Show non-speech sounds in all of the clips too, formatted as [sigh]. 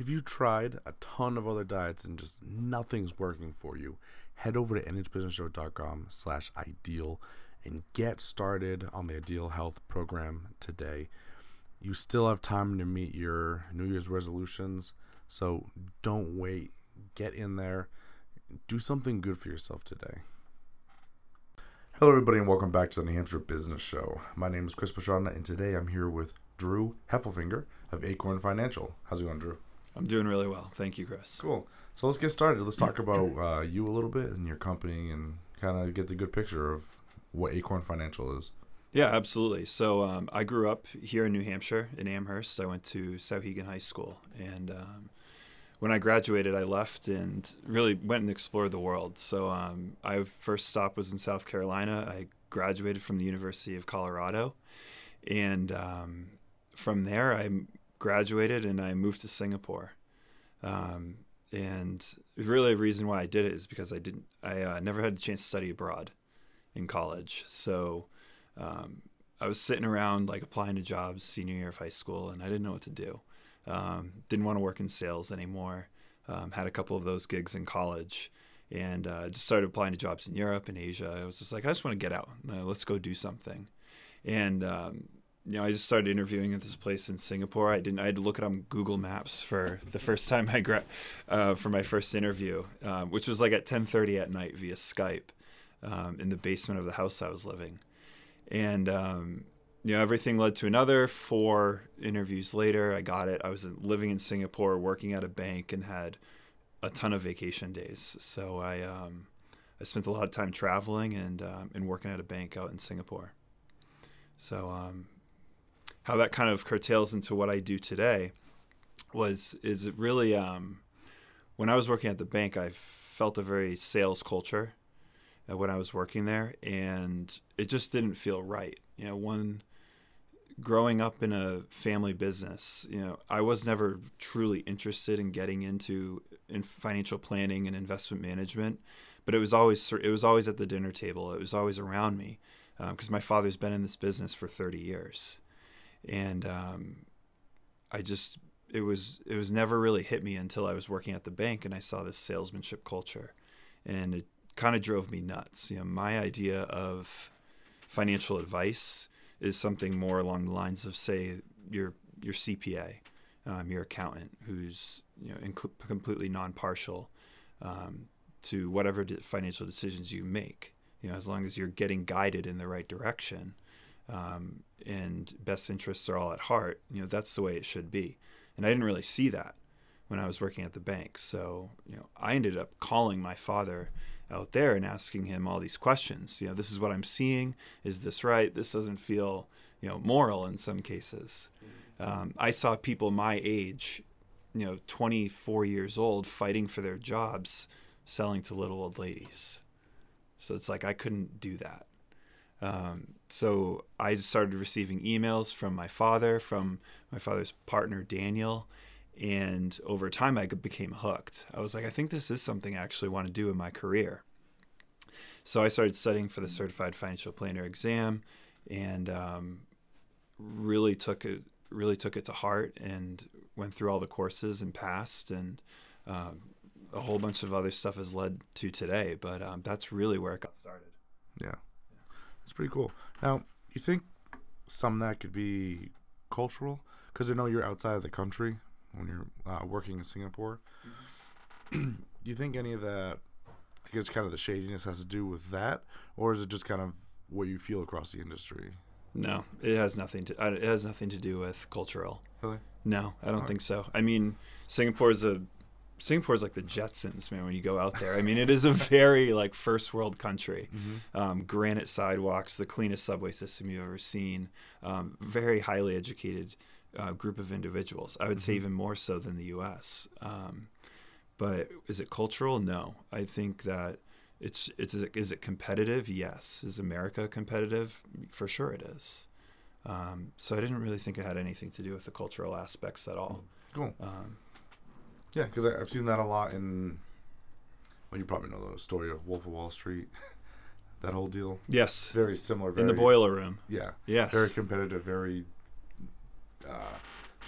If you tried a ton of other diets and just nothing's working for you, head over to nhbusinessshow.com slash ideal and get started on the Ideal Health program today. You still have time to meet your New Year's resolutions, so don't wait. Get in there. Do something good for yourself today. Hello, everybody, and welcome back to the New Hampshire Business Show. My name is Chris Pastrana, and today I'm here with Drew Heffelfinger of Acorn Financial. How's it going, Drew? I'm doing really well. Thank you, Chris. Cool. So let's get started. Let's talk about uh, you a little bit and your company and kind of get the good picture of what Acorn Financial is. Yeah, absolutely. So um, I grew up here in New Hampshire in Amherst. I went to Souhegan High School, and um, when I graduated, I left and really went and explored the world. So um, I first stop was in South Carolina. I graduated from the University of Colorado, and um, from there I graduated and I moved to Singapore. Um, and really, the reason why I did it is because I didn't. I uh, never had the chance to study abroad in college, so um, I was sitting around like applying to jobs senior year of high school, and I didn't know what to do. Um, didn't want to work in sales anymore. Um, had a couple of those gigs in college, and uh, just started applying to jobs in Europe and Asia. I was just like, I just want to get out. Uh, let's go do something. And um, you know, I just started interviewing at this place in Singapore. I didn't. I had to look it on Google Maps for the first [laughs] time I gra- uh, for my first interview, um, which was like at 10:30 at night via Skype um, in the basement of the house I was living, and um, you know everything led to another. Four interviews later, I got it. I was living in Singapore, working at a bank, and had a ton of vacation days. So I um, I spent a lot of time traveling and um, and working at a bank out in Singapore. So um, how that kind of curtails into what I do today was is it really um, when I was working at the bank, I felt a very sales culture when I was working there, and it just didn't feel right. You know, one growing up in a family business, you know, I was never truly interested in getting into in financial planning and investment management, but it was always it was always at the dinner table. It was always around me because um, my father's been in this business for 30 years and um, I just it was it was never really hit me until I was working at the bank and I saw this salesmanship culture, and it kind of drove me nuts. You know, my idea of financial advice is something more along the lines of say your your CPA, um, your accountant, who's you know inc- completely non-partial um, to whatever financial decisions you make. You know, as long as you're getting guided in the right direction, um, and best interests are all at heart, you know, that's the way it should be. And I didn't really see that when I was working at the bank. So, you know, I ended up calling my father out there and asking him all these questions. You know, this is what I'm seeing. Is this right? This doesn't feel, you know, moral in some cases. Um, I saw people my age, you know, 24 years old, fighting for their jobs, selling to little old ladies. So it's like I couldn't do that. Um, so I started receiving emails from my father, from my father's partner Daniel, and over time I became hooked. I was like, I think this is something I actually want to do in my career. So I started studying for the Certified Financial Planner exam, and um, really took it really took it to heart, and went through all the courses and passed, and um, a whole bunch of other stuff has led to today. But um, that's really where it got started. Yeah. It's pretty cool. Now, you think some of that could be cultural? Because I know you're outside of the country when you're uh, working in Singapore. Mm-hmm. Do you think any of that, I guess, kind of the shadiness has to do with that, or is it just kind of what you feel across the industry? No, it has nothing to. It has nothing to do with cultural. Really? No, I don't think so. I mean, Singapore is a Singapore is like the Jetsons, man. When you go out there, I mean, it is a [laughs] very like first world country. Mm-hmm. Um, granite sidewalks, the cleanest subway system you've ever seen. Um, very highly educated uh, group of individuals. I would mm-hmm. say even more so than the U.S. Um, but is it cultural? No. I think that it's it's is it competitive? Yes. Is America competitive? For sure, it is. Um, so I didn't really think it had anything to do with the cultural aspects at all. Cool. Yeah, because I've seen that a lot in. Well, you probably know the story of Wolf of Wall Street. [laughs] that whole deal. Yes. Very similar. Very, in the boiler room. Yeah. Yes. Very competitive. Very uh,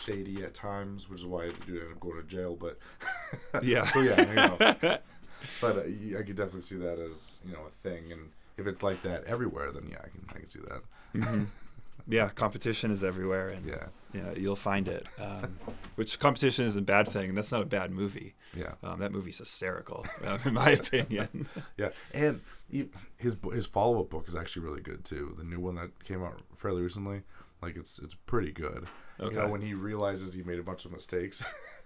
shady at times, which is why the dude ended up going to jail. But [laughs] Yeah. so yeah, you know. [laughs] but uh, I could definitely see that as you know a thing, and if it's like that everywhere, then yeah, I can I can see that. Mhm. Yeah, competition is everywhere, and Yeah, yeah, you'll find it. Um, which competition isn't a bad thing. That's not a bad movie. yeah, Um, that movie's hysterical, um, in my [laughs] opinion. [laughs] yeah. And he, his his follow up book is actually really good too. The new one that came out fairly recently, like it's it's pretty good. You know, Okay. when he realizes he made a bunch of mistakes, [laughs]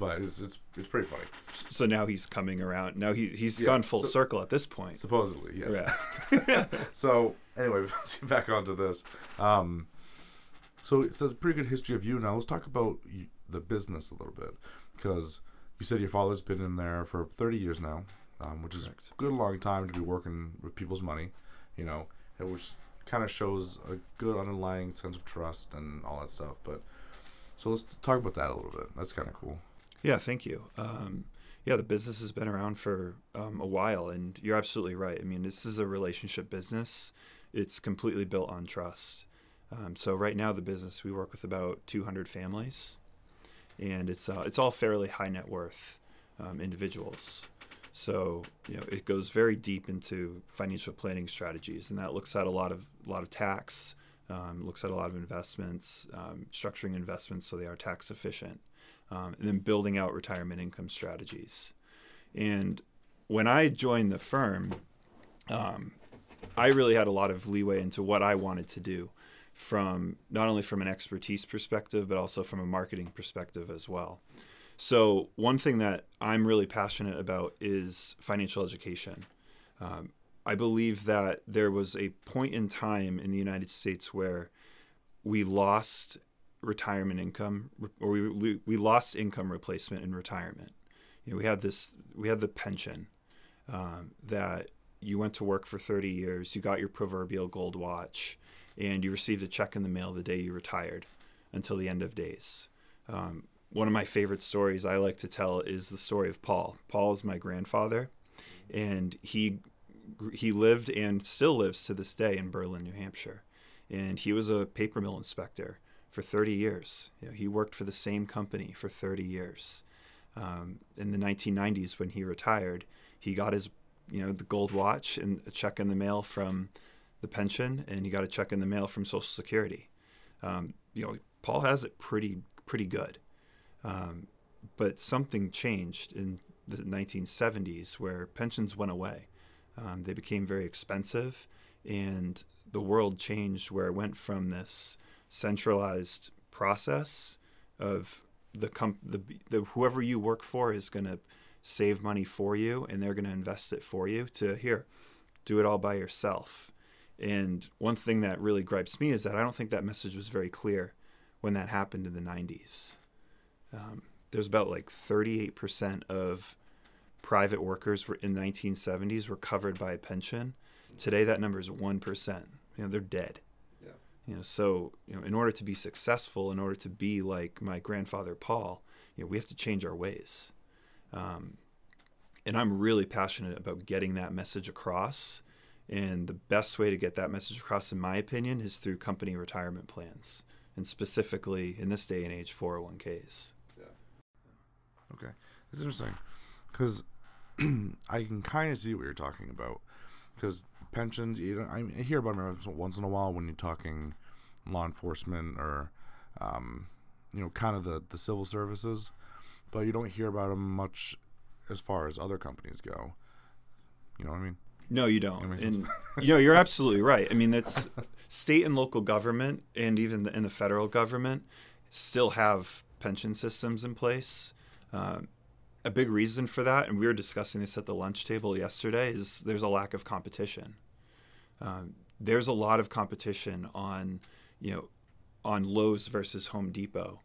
but it's it's it's pretty funny. so now he's coming around. Now he, he's Yeah, gone full so- circle at this point. Supposedly, yes. Yeah. [laughs] so anyway, [laughs] back onto this. Um, so it's a pretty good history of you. Now let's talk about you, the business a little bit, because you said your father's been in there for 30 years now, um, which is Correct. a good long time to be working with people's money. You know, it was kind of shows a good underlying sense of trust and all that stuff. But so let's talk about that a little bit. That's kind of cool. Yeah, thank you. Um, yeah, the business has been around for um, a while, and you're absolutely right. I mean, this is a relationship business. It's completely built on trust. Um, so right now, the business we work with about 200 families, and it's uh, it's all fairly high net worth um, individuals. So you know, it goes very deep into financial planning strategies, and that looks at a lot of a lot of tax, um, looks at a lot of investments, um, structuring investments so they are tax efficient um, and then building out retirement income strategies. And when I joined the firm, um, I really had a lot of leeway into what I wanted to do, from not only from an expertise perspective, but also from a marketing perspective as well. So one thing that I'm really passionate about is financial education. Um, I believe that there was a point in time in the United States where we lost retirement income or we, we, lost income replacement in retirement. You know we had this we had the pension um, that you went to work for 30 years you got your proverbial gold watch and you received a check in the mail the day you retired until the end of days. Um, one of my favorite stories i like to tell is the story of paul. Paul is my grandfather and he he lived and still lives to this day in berlin new hampshire. And he was a paper mill inspector for 30 years. You know, he worked for the same company for 30 years. Um, in the 1990s, when he retired, he got his, you know, the gold watch and a check in the mail from the pension, and he got a check in the mail from Social Security. Um, you know, Paul has it pretty pretty good, um, but something changed in the 1970s where pensions went away. Um, they became very expensive, and the world changed where it went from this centralized process of the, comp- the, the whoever you work for is going to save money for you and they're going to invest it for you to here do it all by yourself. And one thing that really gripes me is that i don't think that message was very clear when that happened in the 90s um, there's about like 38% of private workers were in 1970s were covered by a pension. Today that number is 1% you know they're dead. You know so you know in order to be successful in order to be like my grandfather paul you know we have to change our ways um, and i'm really passionate about getting that message across and the best way to get that message across in my opinion is through company retirement plans and specifically in this day and age 401ks Yeah. Okay, it's interesting because [clears throat] I can kind of see what you're talking about. Because pensions, you know, I, I hear about them once in a while when you're talking law enforcement or, um, you know, kind of the the civil services, but you don't hear about them much as far as other companies go. You know what I mean? No, you don't. And you [laughs] know, you're absolutely right. I mean, that's [laughs] state and local government, and even the, in the federal government, still have pension systems in place. Um, a big reason for that, and we were discussing this at the lunch table yesterday, is there's a lack of competition. Um, there's a lot of competition on, you know, on Lowe's versus Home Depot.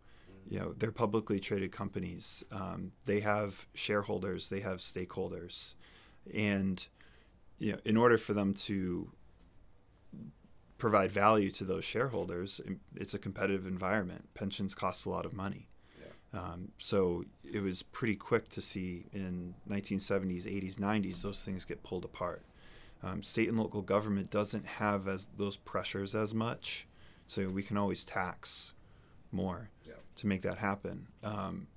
You know, they're publicly traded companies. Um, they have shareholders, they have stakeholders, and you know, in order for them to provide value to those shareholders, it's a competitive environment. Pensions cost a lot of money. Um, so it was pretty quick to see in 1970s, 80s, 90s those things get pulled apart. Um, state and local government doesn't have as those pressures as much, so we can always tax more to make that happen. Um,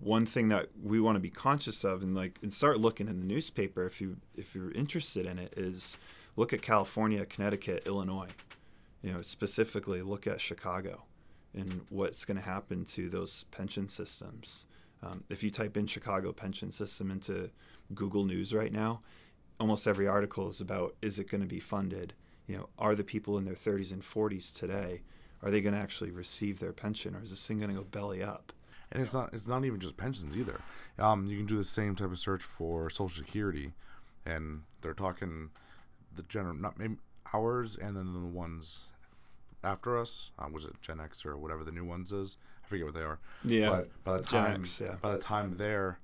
one thing that we want to be conscious of and like and start looking in the newspaper if you if you're interested in it is look at California, Connecticut, Illinois. You know, specifically look at Chicago and what's going to happen to those pension systems. Um, if you type in Chicago pension system into Google News right now, almost every article is about is it going to be funded? You know, are the people in their 30s and 40s today are they going to actually receive their pension or is this thing going to go belly up? and it's not it's not even just pensions either. Um, you can do the same type of search for Social Security, and they're talking the general not maybe ours and then the ones after us. Um, was it Gen X or whatever the new ones is? I forget what they are. Yeah, But by the Gen time X, yeah. by the time they're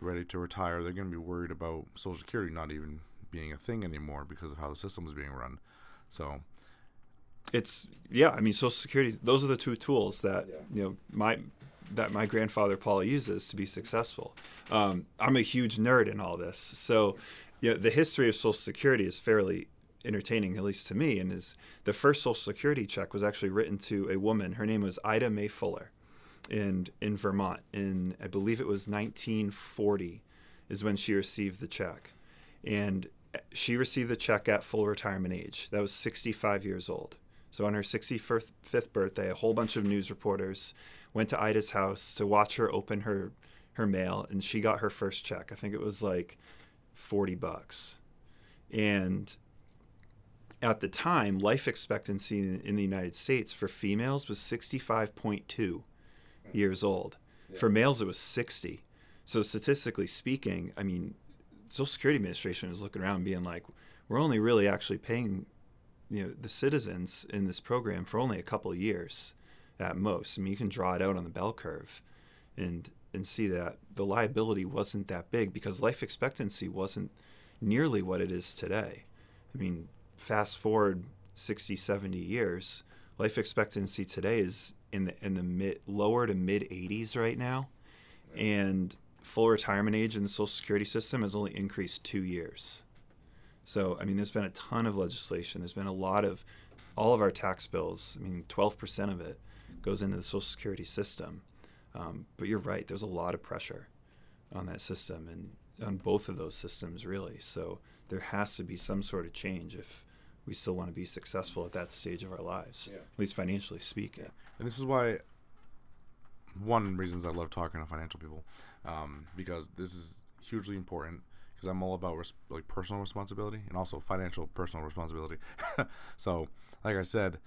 ready to retire, they're going to be worried about Social Security not even being a thing anymore because of how the system is being run. So it's yeah i mean social security those are the two tools that Yeah. you know my that my grandfather paul uses to be successful um, i'm a huge nerd in all this so yeah the history of social security is fairly entertaining at least to me and is the first social security check was actually written to a woman her name was ida may fuller in in vermont in i believe it was 1940 is when she received the check and she received the check at full retirement age. That was 65 years old. So on her 65th birthday, a whole bunch of news reporters went to Ida's house to watch her open her her mail, and she got her first check. I think it was like 40 bucks. And at the time, life expectancy in, in the United States for females was 65.2 years old. For males, it was 60. So statistically speaking, I mean, Social Security Administration was looking around, being like, "We're only really actually paying, you know, the citizens in this program for only a couple of years, at most. I mean, you can draw it out on the bell curve, and and see that the liability wasn't that big because life expectancy wasn't nearly what it is today. I mean, fast forward 60, 70 years, life expectancy today is in the in the mid lower to mid 80s right now, and full retirement age in the Social Security system has only increased two years. So, I mean, there's been a ton of legislation. There's been a lot of all of our tax bills. I mean, 12% of it goes into the Social Security system. Um, but you're right. There's a lot of pressure on that system and on both of those systems, really. So there has to be some sort of change if we still want to be successful at that stage of our lives, Yeah. at least financially speaking. And this is why one reasons I love talking to financial people, um, because this is hugely important. Because I'm all about res- like personal responsibility and also financial personal responsibility. [laughs] so, like I said,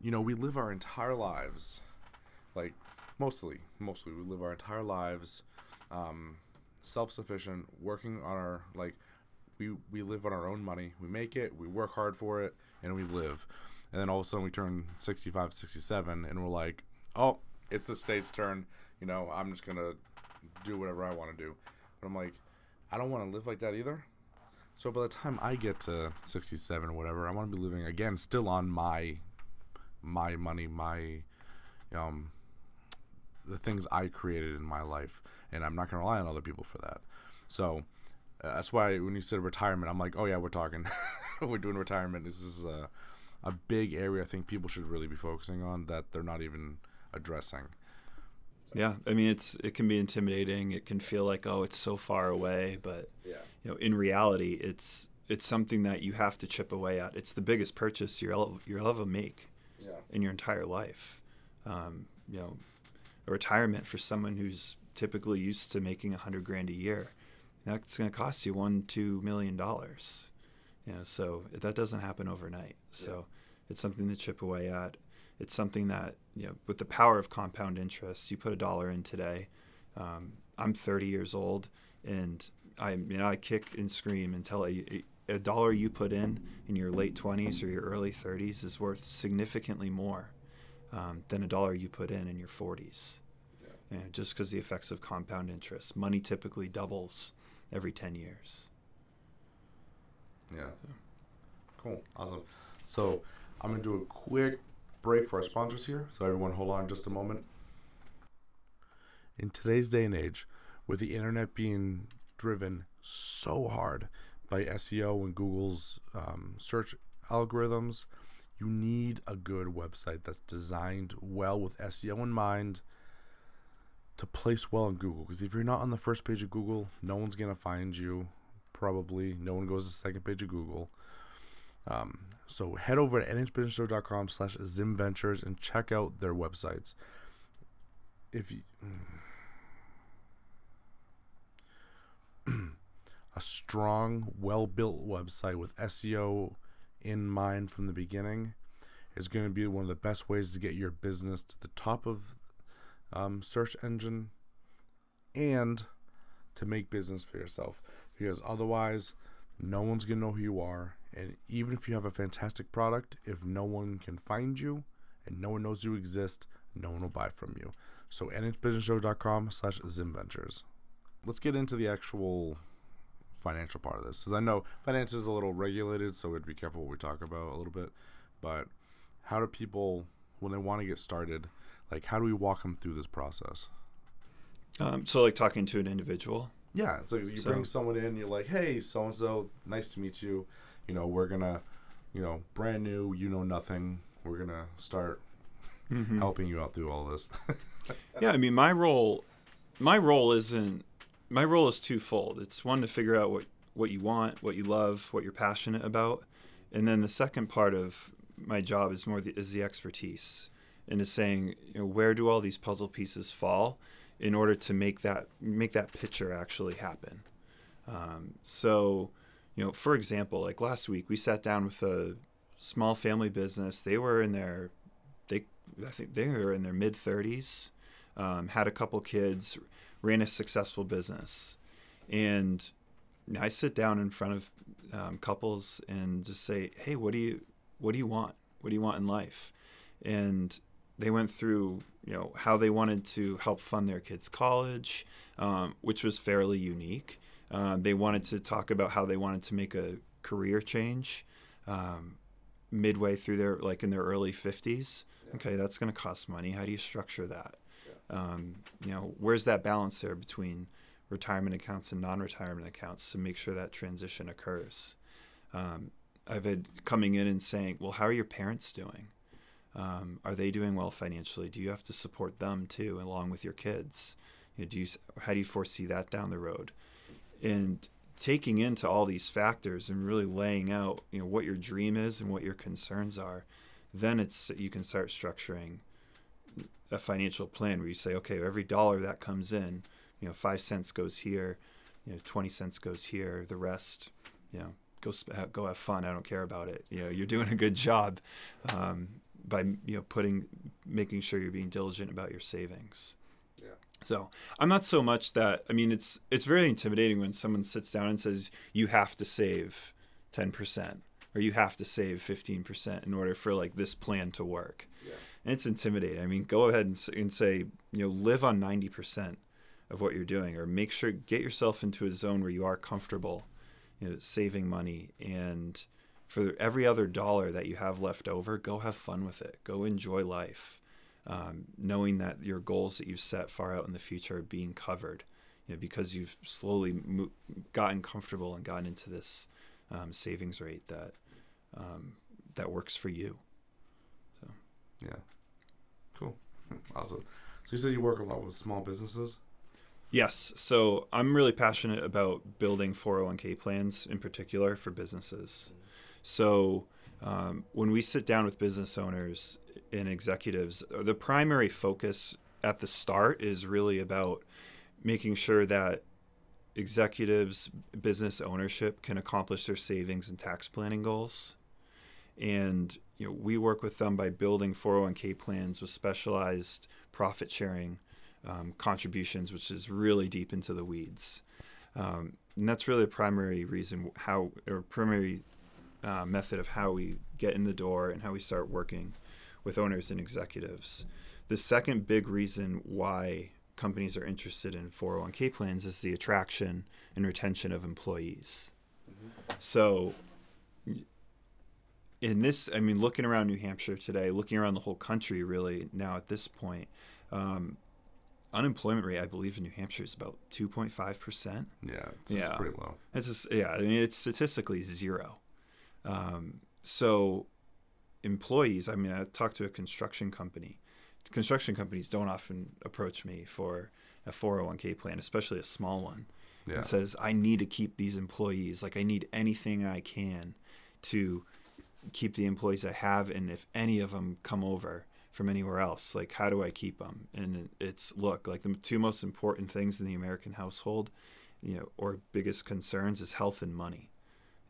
you know, we live our entire lives, like mostly, mostly we live our entire lives, um, self-sufficient, working on our like, we we live on our own money. We make it, we work hard for it, and we live. And then all of a sudden we turn 65, 67, and we're like, oh, it's the state's turn. You know, I'm just gonna do whatever I want to do. But I'm like, I don't want to live like that either. So by the time I get to 67 or whatever, I want to be living again, still on my my money, my um the things I created in my life, and I'm not gonna rely on other people for that. So uh, that's why when you said retirement, I'm like, oh yeah, we're talking, [laughs] we're doing retirement. This is a a big area I think people should really be focusing on that they're not even addressing. Yeah, I mean it's it can be intimidating. It can feel like oh it's so far away, but Yeah. you know in reality it's it's something that you have to chip away at. It's the biggest purchase you'll you'll ever make Yeah. in your entire life. Um, you know, a retirement for someone who's typically used to making a hundred grand a year, that's going to cost you one two million dollars. You know, so that doesn't happen overnight. So it's something to chip away at. It's something that you know, with the power of compound interest, you put a dollar in today. Um, I'm 30 years old, and I you know I kick and scream until a, a dollar you put in in your late 20s or your early 30s is worth significantly more um, than a dollar you put in in your 40s. You know, just because the effects of compound interest, money typically doubles every 10 years. Yeah. Cool. Awesome. So I'm gonna do a quick break for our sponsors here. So everyone hold on just a moment. In today's day and age, with the internet being driven so hard by SEO and Google's um, search algorithms, You need a good website that's designed well with SEO in mind to place well in Google. Because if you're not on the first page of Google, no one's going to find you. Probably no one goes to the second page of Google. Um, so head over to nhbusinessshow.com slash zimventures and check out their websites. If you... [clears throat] a strong, well-built website with SEO in mind from the beginning is going to be one of the best ways to get your business to the top of um, search engine and to make business for yourself because otherwise no one's going to know who you are and even if you have a fantastic product if no one can find you and no one knows you exist no one will buy from you. So nhbusinessshow.com slash zimventures. Let's get into the actual financial part of this because i know finance is a little regulated so we'd be careful what we talk about a little bit. But how do people when they want to get started like how do we walk them through this process? Um, so, like talking to an individual. yeah it's like you So- bring someone in you're like hey so and so nice to meet you you know we're gonna you know brand new you know nothing we're gonna start Mm-hmm. helping you out through all this [laughs] Yeah, I mean, my role, my role isn't. My role is twofold. It's one to figure out what what you want, what you love, what you're passionate about, and then the second part of my job is more the, is the expertise and is saying, you know, where do all these puzzle pieces fall in order to make that make that picture actually happen. Um, so, you know, for example, like last week, we sat down with a small family business. They were in their they I think they were in their mid 30s, um, had a couple kids, ran a successful business, and I sit down in front of um, couples and just say, "Hey, what do you what do you want? What do you want in life?" And they went through you know how they wanted to help fund their kids' college, um, which was fairly unique. Um, they wanted to talk about how they wanted to make a career change um, midway through their like in their early 50s okay that's going to cost money. How do you structure that? Um, you know where's that balance there between retirement accounts and non-retirement accounts to make sure that transition occurs? Um, i've had coming in and saying well how are your parents doing? Um, are they doing well financially? Do you have to support them too along with your kids? You know, do you how do you foresee that down the road and taking into all these factors and really laying out you know what your dream is and what your concerns are then it's you can start structuring a financial plan where you say okay every dollar that comes in you know 5 cents goes here you know 20 cents goes here the rest you know go go have fun i don't care about it you know you're doing a good job um, by you know putting making sure you're being diligent about your savings. So I'm not so much that I mean it's it's very intimidating when someone sits down and says you have to save 10% or you have to save 15% in order for like this plan to work. Yeah. And it's intimidating. I mean, go ahead and, and say, you know, live on 90% of what you're doing or make sure get yourself into a zone where you are comfortable, you know, saving money and for every other dollar that you have left over, go have fun with it. Go enjoy life um, knowing that your goals that you've set far out in the future are being covered, you know, because you've slowly mo- gotten comfortable and gotten into this um, savings rate that um, that works for you. yeah. Cool. Awesome. So you said you work a lot with small businesses? Yes, so I'm really passionate about building 401k plans in particular for businesses. So um, when we sit down with business owners and executives, the primary focus at the start is really about making sure that executives, business ownership can accomplish their savings and tax planning goals. And you know, we work with them by building 401k plans with specialized profit sharing um, contributions, which is really deep into the weeds. Um, and that's really a primary reason how, or primary uh, method of how we get in the door and how we start working with owners and executives. The second big reason why companies are interested in 401k plans is the attraction and retention of employees. So, in this, I mean, looking around New Hampshire today, looking around the whole country, really now at this point, um, unemployment rate, I believe, in New Hampshire is about 2.5 percent. yeah it's, it's Yeah. pretty low It's just, yeah, I mean, it's statistically zero. Um, so employees, I mean, I talked to a construction company. Construction companies don't often approach me for a 401k plan, especially a small one. Yeah. And says, I need to keep these employees. Like, I need anything I can to keep the employees I have. And if any of them come over from anywhere else, like, how do I keep them? And it's look, like, the two most important things in the American household, you know, or biggest concerns is health and money.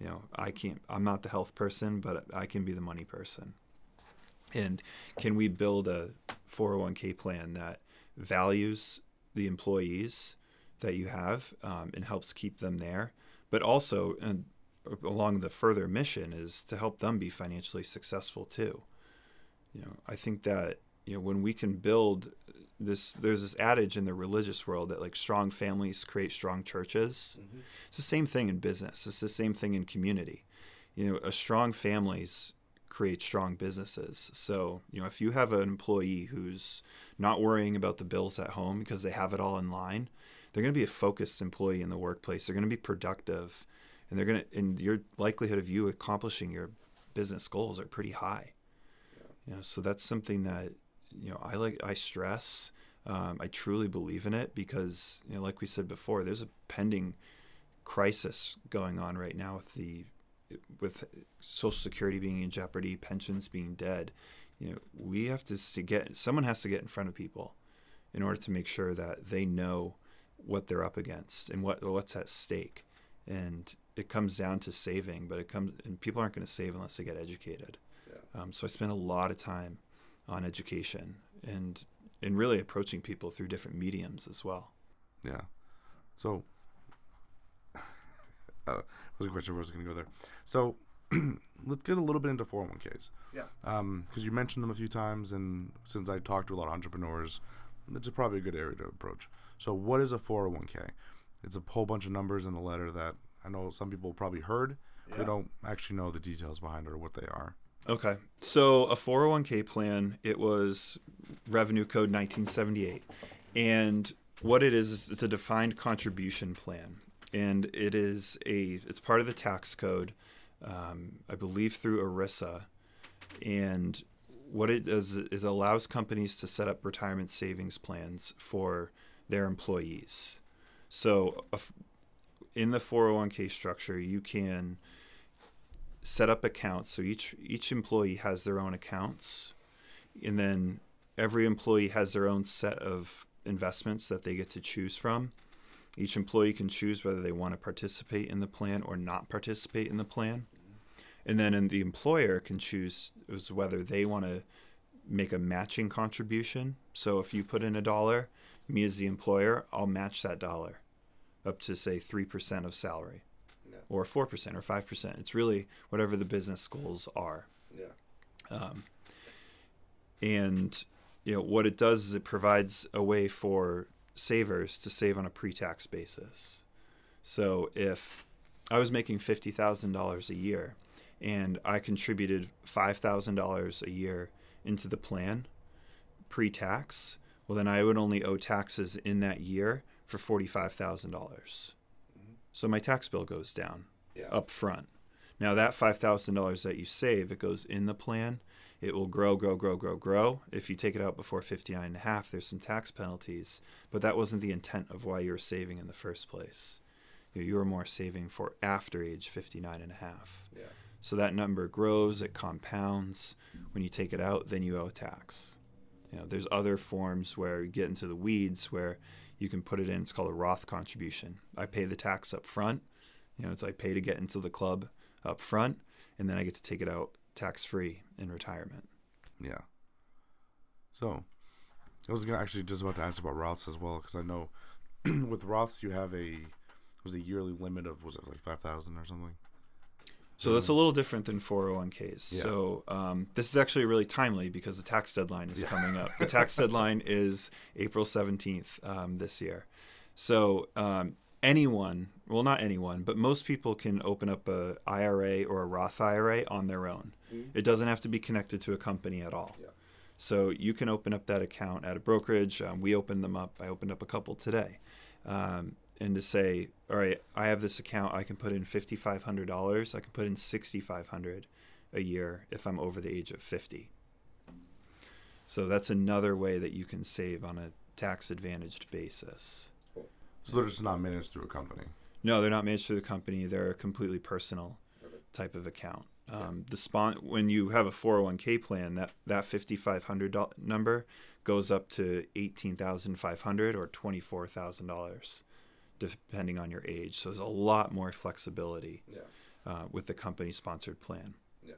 You know, I can't, I'm not the health person, but I can be the money person. And can we build a 401k plan that values the employees that you have um, and helps keep them there, but also and along the further mission is to help them be financially successful too. You know, I think that you know when we can build this, there's this adage in the religious world that like strong families create strong churches. Mm-hmm. It's the same thing in business. It's the same thing in community. You know, a strong families create strong businesses. So, you know, if you have an employee who's not worrying about the bills at home because they have it all in line, they're going to be a focused employee in the workplace. They're going to be productive, and they're going to and your likelihood of you accomplishing your business goals are pretty high. You know, so that's something that you know I like. I stress. Um, I truly believe in it because, you know, like we said before, there's a pending crisis going on right now with the with Social Security being in jeopardy, pensions being dead. You know, we have to, to get someone has to get in front of people in order to make sure that they know what they're up against and what what's at stake. And it comes down to saving, but it comes and people aren't going to save unless they get educated. Yeah. Um, so I spend a lot of time on education and and really approaching people through different mediums as well. Yeah. So [laughs] uh, was a question where I was going to go there. So [clears throat] let's get a little bit into 401ks. Yeah. Because um, you mentioned them a few times, and since I talked to a lot of entrepreneurs, it's a probably a good area to approach. So, what is a 401k? It's a whole bunch of numbers in the letter that I know some people probably heard. Yeah. They don't actually know the details behind it or what they are. Okay. So, a 401k plan, it was revenue code 1978. And what it is, is it's a defined contribution plan. And it is a, it's part of the tax code, um, I believe through ERISA. And what it does is it allows companies to set up retirement savings plans for their employees. So, in the 401k structure, you can set up accounts. So each each employee has their own accounts, and then every employee has their own set of investments that they get to choose from. Each employee can choose whether they want to participate in the plan or not participate in the plan. And then and the employer can choose whether they want to make a matching contribution. So if you put in a dollar, me as the employer, I'll match that dollar up to say 3% of salary. Or 4% or 5%. It's really whatever the business goals are. Yeah. Um, and you know what it does is it provides a way for savers to save on a pre-tax basis. So if I was making $50,000 a year and I contributed $5,000 a year into the plan pre-tax, well, then I would only owe taxes in that year for $45,000. So my tax bill goes down yeah. up front. Now, that $5,000 that you save, it goes in the plan. It will grow, grow, grow, grow, grow. If you take it out before 59 and a half, there's some tax penalties, but that wasn't the intent of why you were saving in the first place. You, know, you were more saving for after age 59 and a half. Yeah. So that number grows, it compounds. When you take it out, then you owe tax. You know, there's other forms where you get into the weeds where you can put it in. It's called a Roth contribution. I pay the tax up front. You know, it's I pay to get into the club up front, and then I get to take it out tax free in retirement. Yeah. So, I was gonna actually just about to ask about Roths as well because I know [clears throat] with Roths you have a was a yearly limit of was it like five thousand or something? So that's a little different than 401ks. Yeah. So um, this is actually really timely because the tax deadline is yeah. coming up. The tax [laughs] deadline is April 17th um, this year. So um, anyone, well, not anyone, but most people can open up a IRA or a Roth IRA on their own. Mm-hmm. It doesn't have to be connected to a company at all. Yeah. So you can open up that account at a brokerage. Um, we opened them up. I opened up a couple today. Um, and to say, all right, I have this account, I can put in fifty five hundred dollars, I can put in sixty five hundred, a year if I'm over the age of 50. So that's another way that you can save on a tax advantaged basis. So they're just not managed through a company. No, they're not managed through the company. They're a completely personal type of account. Um, the spon- when you have a 401k plan, that that 5500 number goes up to 18,500 or $24,000 depending on your age. So there's a lot more flexibility Yeah. uh, with the company sponsored plan. Yeah,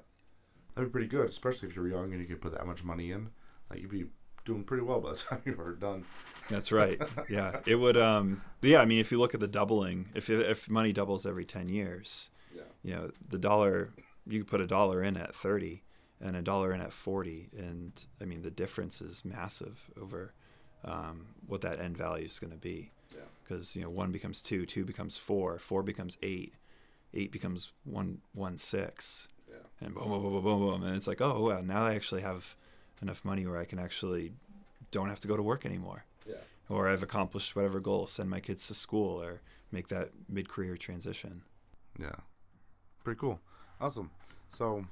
that'd be pretty good, especially if you're young and you could put that much money in. Like you'd be doing pretty well by the [laughs] time you were done. That's right. Yeah, it would. Um, yeah, I mean, if you look at the doubling, if if money doubles every ten years, Yeah. you know, the dollar you could put a dollar in at thirty and a dollar in at forty, and I mean, the difference is massive over um, what that end value is going to be. Yeah. Because you know, one becomes two, two becomes four, four becomes eight, eight becomes one one six, Yeah. and boom, boom, boom, boom, boom, boom, and it's like, oh well, now I actually have enough money where I can actually don't have to go to work anymore Yeah. or I've accomplished whatever goal, send my kids to school or make that mid career transition. Yeah. Pretty cool. Awesome. So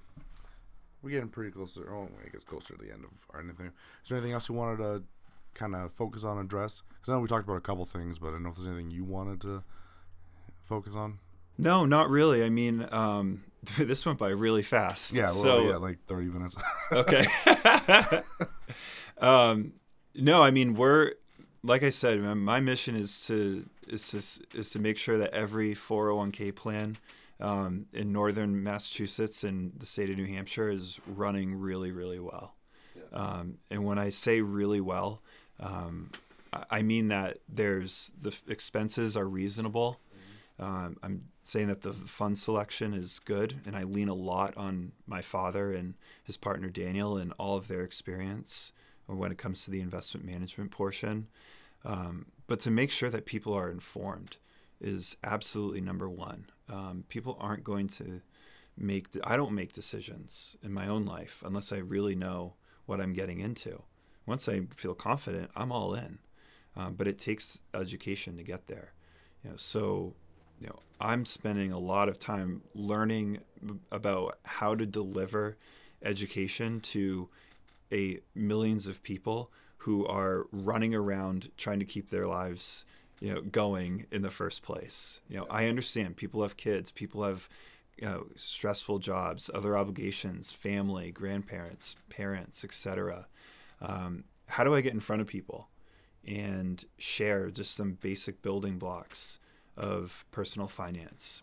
we're getting pretty close to, oh, I guess closer to the end of our anything. Is there anything else you wanted to kind of focus on, address? Because I know we talked about a couple things, but I don't know if there's anything you wanted to focus on. No, not really. I mean, um, [laughs] this went by really fast. Yeah. Well, so, yeah, like 30 minutes. [laughs] okay. [laughs] um, no, I mean we're like I said, man, my mission is to is to is to make sure that every 401k plan um, in northern Massachusetts and the state of New Hampshire is running really, really well. Um, and when I say really well, um, I- mean that there's the expenses are reasonable. Um, I'm saying that the fund selection is good, and I lean a lot on my father and his partner Daniel and all of their experience when it comes to the investment management portion. Um, but to make sure that people are informed is absolutely number one. Um, people aren't going to make. I don't make decisions in my own life unless I really know what I'm getting into. Once I feel confident, I'm all in. Um, but it takes education to get there. You know, so you know, I'm spending a lot of time learning about how to deliver education to a millions of people who are running around trying to keep their lives, you know, going in the first place. You know, I understand people have kids, people have you know, stressful jobs, other obligations, family, grandparents, parents, etc. Um, how do I get in front of people and share just some basic building blocks of personal finance?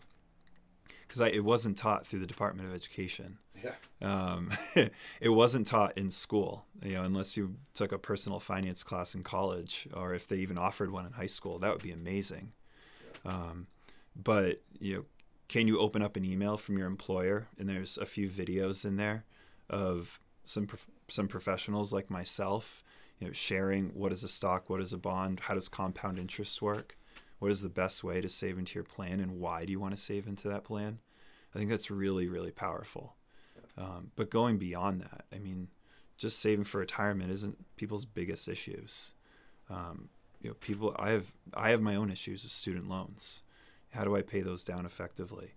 Because it wasn't taught through the Department of Education. yeah. Um, [laughs] it wasn't taught in school, you know, unless you took a personal finance class in college, or if they even offered one in high school, that would be amazing. Um, but you know, can you open up an email from your employer and there's a few videos in there of some prof- some professionals like myself, you know, sharing what is a stock, what is a bond, how does compound interest work, what is the best way to save into your plan, and why do you want to save into that plan? I think that's really really powerful. Um, but going beyond that, I mean, just saving for retirement isn't people's biggest issues. Um, you know, people. I have I have my own issues with student loans. How do I pay those down effectively?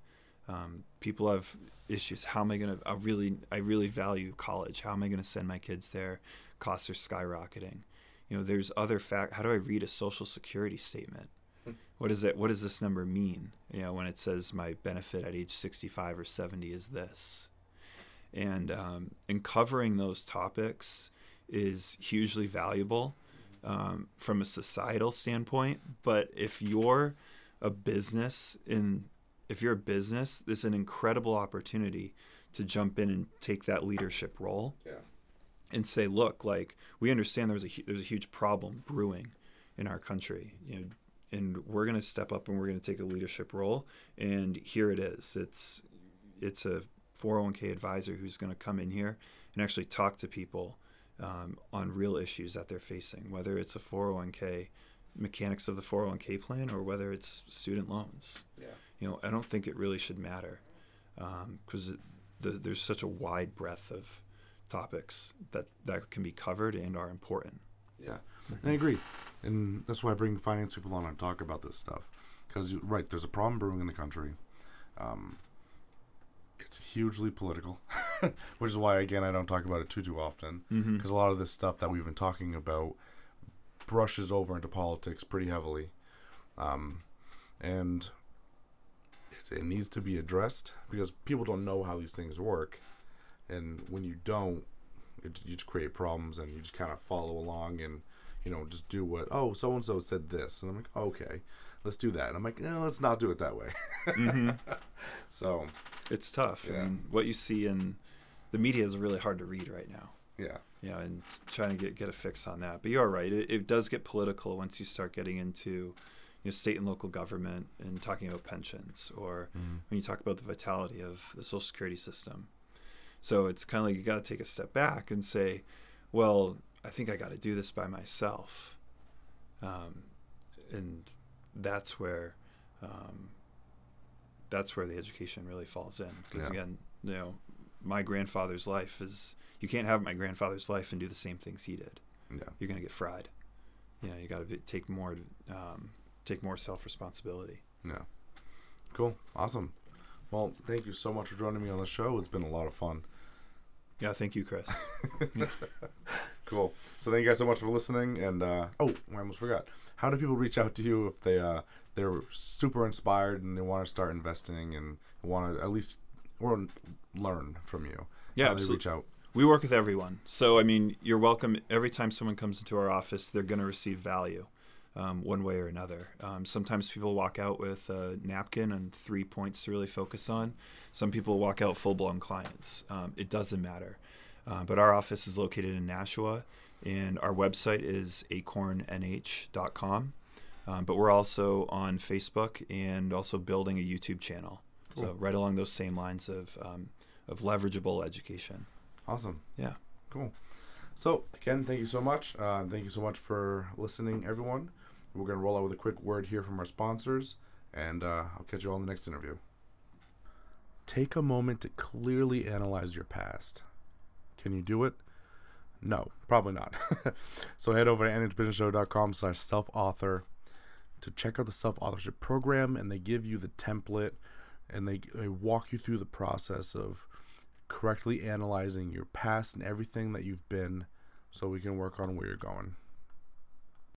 Um, people have issues. How am I going to? I really I really value college. How am I going to send my kids there? Costs are skyrocketing. You know, there's other fact. How do I read a social security statement? What is it? What does this number mean? You know, when it says my benefit at age 65 or 70 is this and um, and covering those topics is hugely valuable um, from a societal standpoint. But if you're a business in if you're a business, this is an incredible opportunity to jump in and take that leadership role Yeah. and say, look, like we understand there's a there's a huge problem brewing in our country, you know, and we're going to step up and we're going to take a leadership role. And here it is. It's it's a 401k advisor who's going to come in here and actually talk to people um, on real issues that they're facing, whether it's a 401k mechanics of the 401k plan or whether it's student loans. Yeah. You know, I don't think it really should matter because the, there's such a wide breadth of topics that that can be covered and are important. Yeah, and I agree, and that's why I bring finance people on and talk about this stuff. Because right, there's a problem brewing in the country. Um, it's hugely political. [laughs] which is why again I don't talk about it too too often because a lot of this stuff that we've been talking about brushes over into politics pretty heavily, um, and it, needs to be addressed because people don't know how these things work, and when you don't, it, you just create problems and you just kind of follow along and you know just do what oh so and so said this and I'm like okay let's do that and I'm like eh, let's not do it that way. Mhm. [laughs] so It's tough. Yeah. I mean, what you see in the media is really hard to read right now. yeah you know, and trying to get get a fix on that. But you are right; it, it does get political once you start getting into, you know, state and local government and talking about pensions, or when you talk about the vitality of the Social Security system. So it's kind of like you got to take a step back and say, well, I think I got to do this by myself, um, and that's where. Um, that's where the education really falls in because Yeah. again you know my grandfather's life is you can't have my grandfather's life and do the same things he did yeah you're going to get fried you know you got to take more um, take more self responsibility Yeah. Cool. Awesome. Well, thank you so much for joining me on the show. It's been a lot of fun. yeah thank you chris [laughs] Cool. So thank you guys so much for listening. And uh, oh, I almost forgot. How do people reach out to you if they uh, they're super inspired and they want to start investing and want to at least or learn from you? Yeah, How do they absolutely. reach out? we work with everyone so i mean you're welcome every time someone comes into our office they're going to receive value um, one way or another. Um, sometimes people walk out with a napkin and three points to really focus on. Some people walk out full-blown clients. Um, it doesn't matter. Uh, but our office is located in nashua and our website is acornnh.com um, but we're also on facebook and also building a youtube channel. So right along those same lines of, um, of leverageable education. Awesome. yeah. Cool. So again, thank you so much. Uh, thank you so much for listening, everyone. We're gonna roll out with a quick word here from our sponsors, and uh, I'll catch you all in the next interview. Take a moment to clearly analyze your past. Can you do it? No, probably not. [laughs] so head over to nhbusinessshow.com slash self-author to check out the self-authorship program, and they give you the template, and they, they walk you through the process of correctly analyzing your past and everything that you've been so we can work on where you're going.